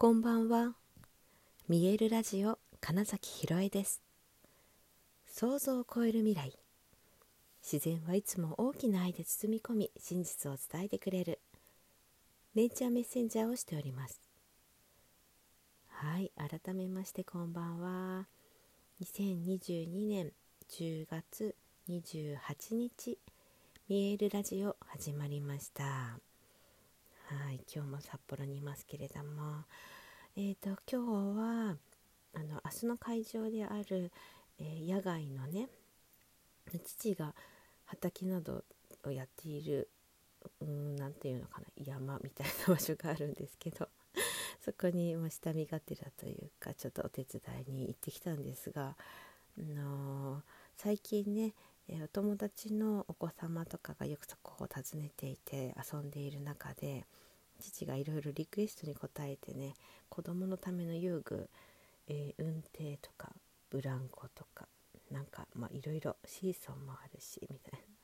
こんばんは。見えるラジオ金崎ひろえです。想像を超える未来。自然はいつも大きな愛で包み込み、真実を伝えてくれる。ネイチャーメッセンジャーをしております。はい、改めましてこんばんは。2022年10月28日、見えるラジオ始まりました。はい今日も札幌にいますけれども。えーと、今日はあの明日の会場である、えー、野外のね父が畑などをやっている何て言うのかな山みたいな場所があるんですけど そこに、まあ、下見がてらというかちょっとお手伝いに行ってきたんですが、あのー、最近ねえお友達のお子様とかがよくそこを訪ねていて遊んでいる中で父がいろいろリクエストに応えてね子供のための遊具、えー、運転とかブランコとかなんかまあいろいろシーソーもあるしみたいな。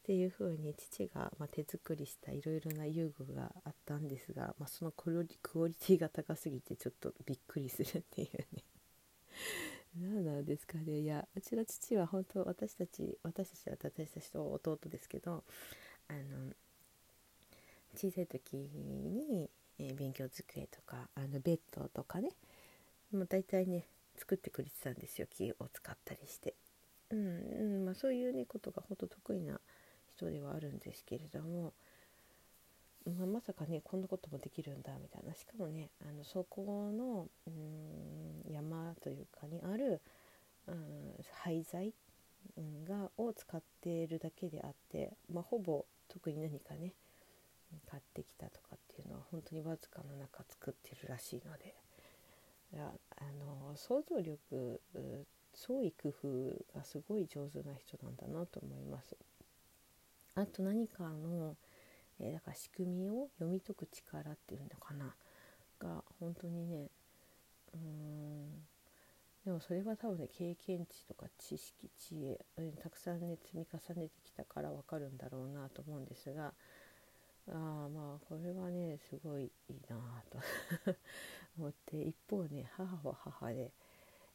っていう風に父が、ま、手作りしたいろいろな遊具があったんですが、まあ、そのクオリティが高すぎてちょっとびっくりするっていうね何なんですかね。いやうちの父は本当私たち私たちは私たちと弟ですけどあの小さい時に、え、勉強机とかあのベッドとかねもう大体ね作ってくれてたんですよ。木を使ったりして、うんうんまあ、そういうねことが本当得意な人ではあるんですけれども、まあ、まさかねこんなこともできるんだみたいなしかもねあのそこのうん山というかにある、うん、廃材がを使っているだけであって、まあ、ほぼ特に何かね買ってきたとかっていうのは本当にわずかの中作ってるらしいのでいやあの想像力創意工夫がすごい上手な人なんだなと思います。あと何かの、えー、だから仕組みを読み解く力っていうのかな？が本当にねうん。でもそれは多分ね経験値とか知識知恵、たくさんね積み重ねてきたから分かるんだろうなと思うんですがああまあこれはねすごいいいなと 思って一方ね母は母で、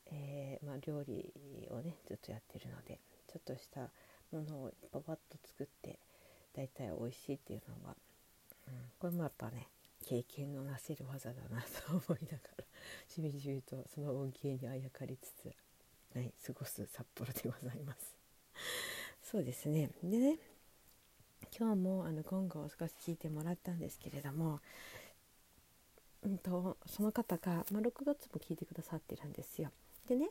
えー、まあ、料理をねずっとやってるのでちょっとしたものをパパッと作って大体美味しいっていうのが、うん、これもやっぱね経験のなせる技だなと思いながら しみじみとその恩恵にあやかりつつ、はい、過ごす札幌でございます。そうですねでね今日もあのゴングを少し聞いてもらったんですけれども、うんと、その方が、まあ、6月も聞いてくださってるんですよ。でね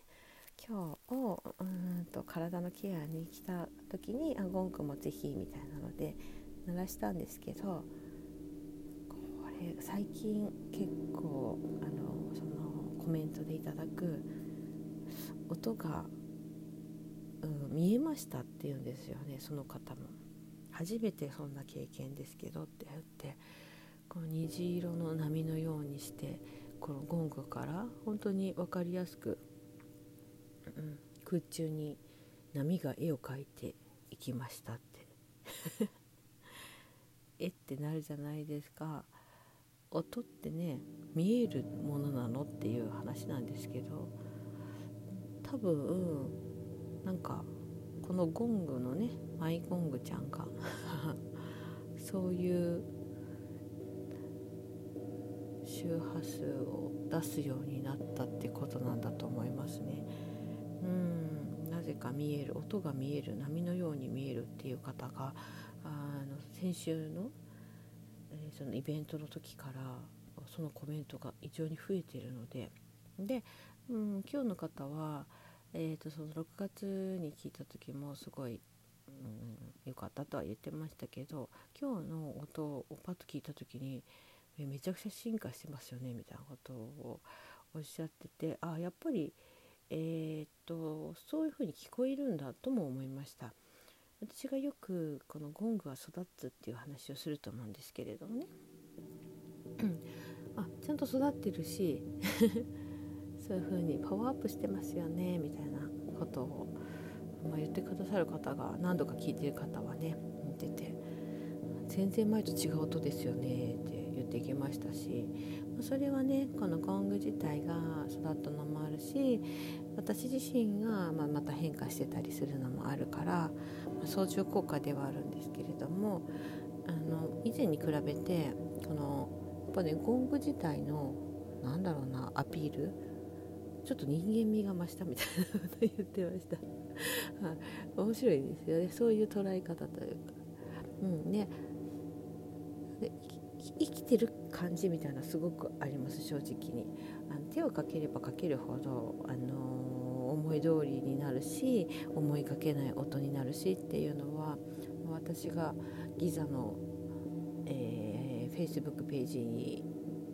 今日をうんと体のケアに来た時にあゴングもぜひみたいなので鳴らしたんですけどこれ最近結構あのそのコメントでいただく音が、うん、見えましたって言うんですよねその方も。初めてそんな経験ですけどって言ってこの虹色の波のようにしてこのゴングから本当に分かりやすく、空中に波が絵を描いていきましたって。絵ってなるじゃないですか。音ってね見えるものなのっていう話なんですけど多分なんかこのゴングのねマイゴングちゃんが そういう周波数を出すようになったってことなんだと思いますね。うんなぜか見える音が見える波のように見えるっていう方があの先週の,、えー、そのイベントの時からそのコメントが異常に増えているのでで、うん、今日の方はえーと、その6月に聞いた時もすごい良、うん、かったとは言ってましたけど今日の音をパッと聞いた時にめちゃくちゃ進化してますよねみたいなことをおっしゃっててあやっぱり、えーと、そういう風に聞こえるんだとも思いました。私がよくこのゴングは育つっていう話をすると思うんですけれどもね、あちゃんと育ってるし そういう風にパワーアップしてますよねみたいなことを、まあ、言ってくださる方が何度か聞いてる方はね見てて全然前と違う音ですよねって言ってきましたしそれはねこのゴング自体が育ったのもあるし私自身が、ま、また変化してたりするのもあるから、まあ、相乗効果ではあるんですけれどもあの以前に比べてこのやっぱねゴング自体のなんだろうなアピールちょっと人間味が増したみたいなこと言ってました、面白いですよ。ねそういう捉え方というか。うん。ね生きてる感じみたいなすごくあります正直に。あの手をかければかけるほど、あの、思い通りになるし思いがけない音になるしっていうのは私がギザの、えー、Facebook ページに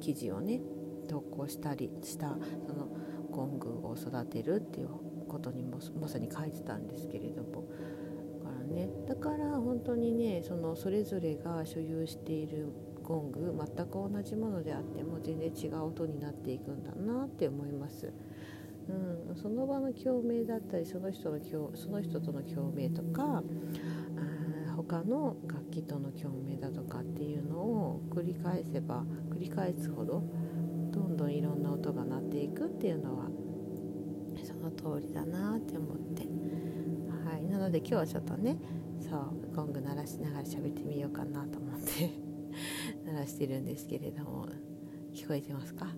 記事をね投稿したりしたそのゴングを育てるっていうことにもまさに書いてたんですけれどもだからねだから本当にねそのそれぞれが所有しているゴング全く同じものであっても全然違う音になっていくんだなって思います。うん、その場の共鳴だったりその人のその人との共鳴とか他の楽器との共鳴だとかっていうのを繰り返せば繰り返すほどどんどんいろんな音が鳴っていくっていうのはその通りだなって思って、はい、なので今日はちょっとねそうゴング鳴らしながら喋ってみようかなと思って 鳴らしてるんですけれども聞こえてますか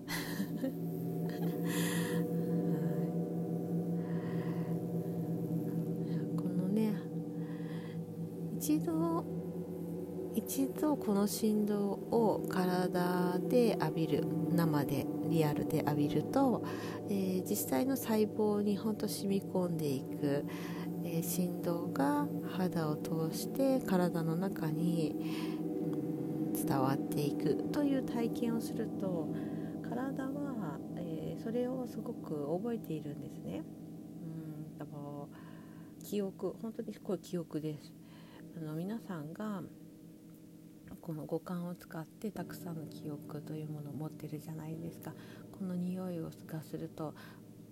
このね一度一度この振動を体で浴びる生でリアルで浴びると、えー、実際の細胞にほんと染み込んでいく、えー、振動が肌を通して体の中に、伝わっていくという体験をすると体は、えー、それをすごく覚えているんですね。うん記憶本当にこれ記憶ですあの皆さんがこの五感を使ってたくさんの記憶というものを持ってるじゃないですか。この匂いをがすると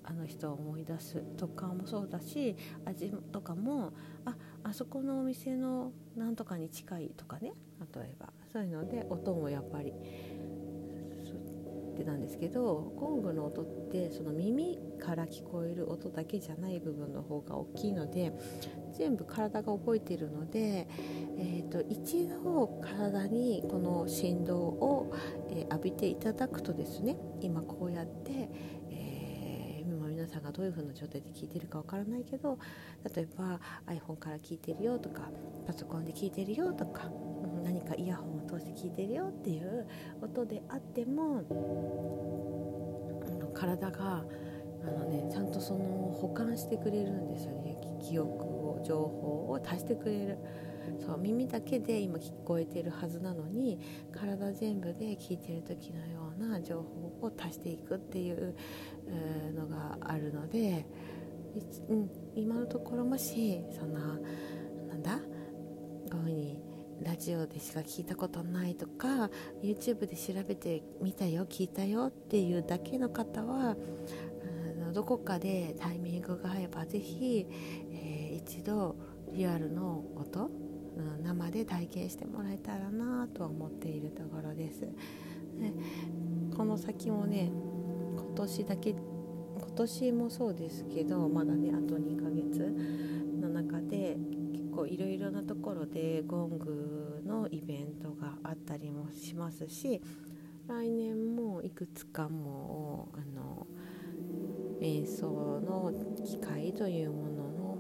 あの人を思い出すとかもそうだし味とかもああそこのお店のなんとかに近いとかね。例えばそういうので音もやっぱりってなんですけどゴングの音ってその耳から聞こえる音だけじゃない部分の方が大きいので全部体が覚えているので、えーと、一度体にこの振動を、え、浴びていただくとですね今こうやって、えー、今皆さんがどういう風な状態で聞いてるかわからないけど例えば iPhone から聞いてるよとかパソコンで聞いてるよとか、何かイヤホンを通して聞いてるよっていう音であっても、体があの、ね、ちゃんとその保管してくれるんですよね。記憶を情報を足してくれる。そう耳だけで今聞こえてるはずなのに体全部で聞いてる時のような情報を足していくっていうのがあるので、うん、今のところもしそんななんだ？こういうふうにラジオでしか聞いたことないとか YouTube で調べてみたよ聞いたよっていうだけの方はのどこかでタイミングが合えばぜひ、一度リアルの音、うん、生で体験してもらえたらなとは思っているところです。でこの先もね今年だけ今年もそうですけどまだねあと2ヶ月の中で構いろいろなところでゴングのイベントがあったりもしますし来年もいくつかもあの瞑想の機会というものの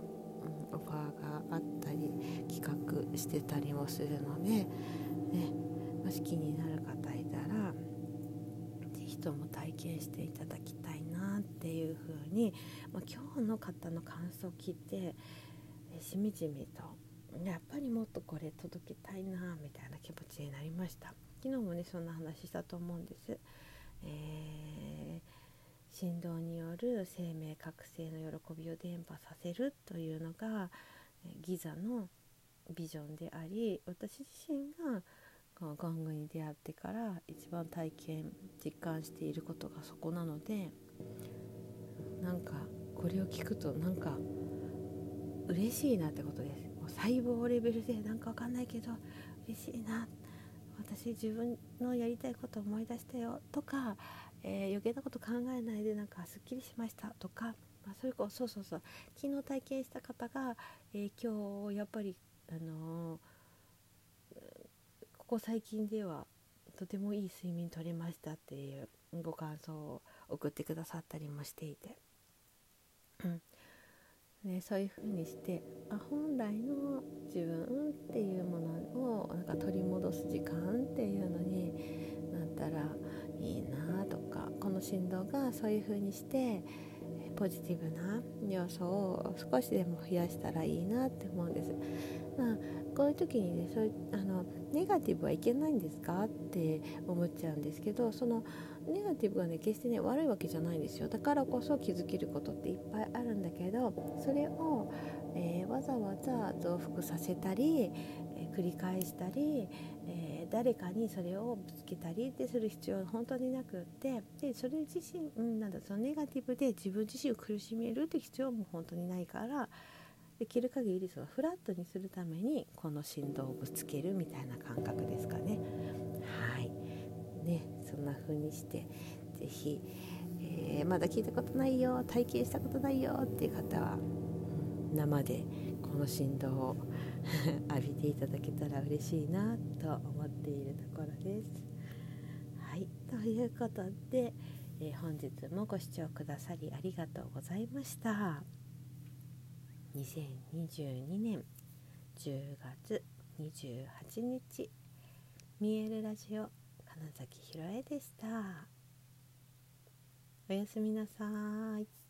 オファーがあったり企画してたりもするので、ね、もし気になる方いたら是非とも体験していただきたいなっていうふうに、まあ、今日の方の感想を聞いてしみじみと。やっぱりもっとこれ届けたいなみたいな気持ちになりました。昨日もねそんな話したと思うんです、えー振動による生命覚醒の喜びを伝播させるというのがギザのビジョンであり私自身がこのゴングに出会ってから一番体験実感していることがそこなのでなんかこれを聞くとなんか嬉しいなってことです。もう細胞レベルでなんかわかんないけど嬉しいな。私自分のやりたいこと思い出したよとか、えー、余計なこと考えないでなんかすっきりしましたとか、まあ、それこそそうそうそう。昨日体験した方が、えー、今日やっぱり、あのー、ここ最近ではとてもいい睡眠取れましたっていうご感想を送ってくださったりもしていて、うん。ね、そういうふうにしてあ本来の自分っていうものをなんか取り戻す時間っていうのになったらいいなとかこの振動がそういうふうにしてポジティブな要素を少しでも増やしたらいいなって思うんです。まあ、こういう時にねそういあのネガティブはいけないんですか？って思っちゃうんですけどそのネガティブがね決してね悪いわけじゃないんですよ。だからこそ気づけることっていっぱいあるんだけどそれを、えー、わざわざ増幅させたり、えー、繰り返したり、えー、誰かにそれをぶつけたりってする必要は本当になくってでそれ自身、うん、なんだそのネガティブで自分自身を苦しめるって必要も本当にないからできる限りそのフラットにするためにこの振動をぶつけるみたいな感覚ですかね。はいねそんな風にして是非、えー、まだ聞いたことないよ体験したことないよっていう方は、生でこの振動を 浴びていただけたら嬉しいなと思っているところです。はいということで、えー、本日もご視聴くださりありがとうございました。2022年10月28日見えるラジオ金崎ひろえでした。おやすみなさい。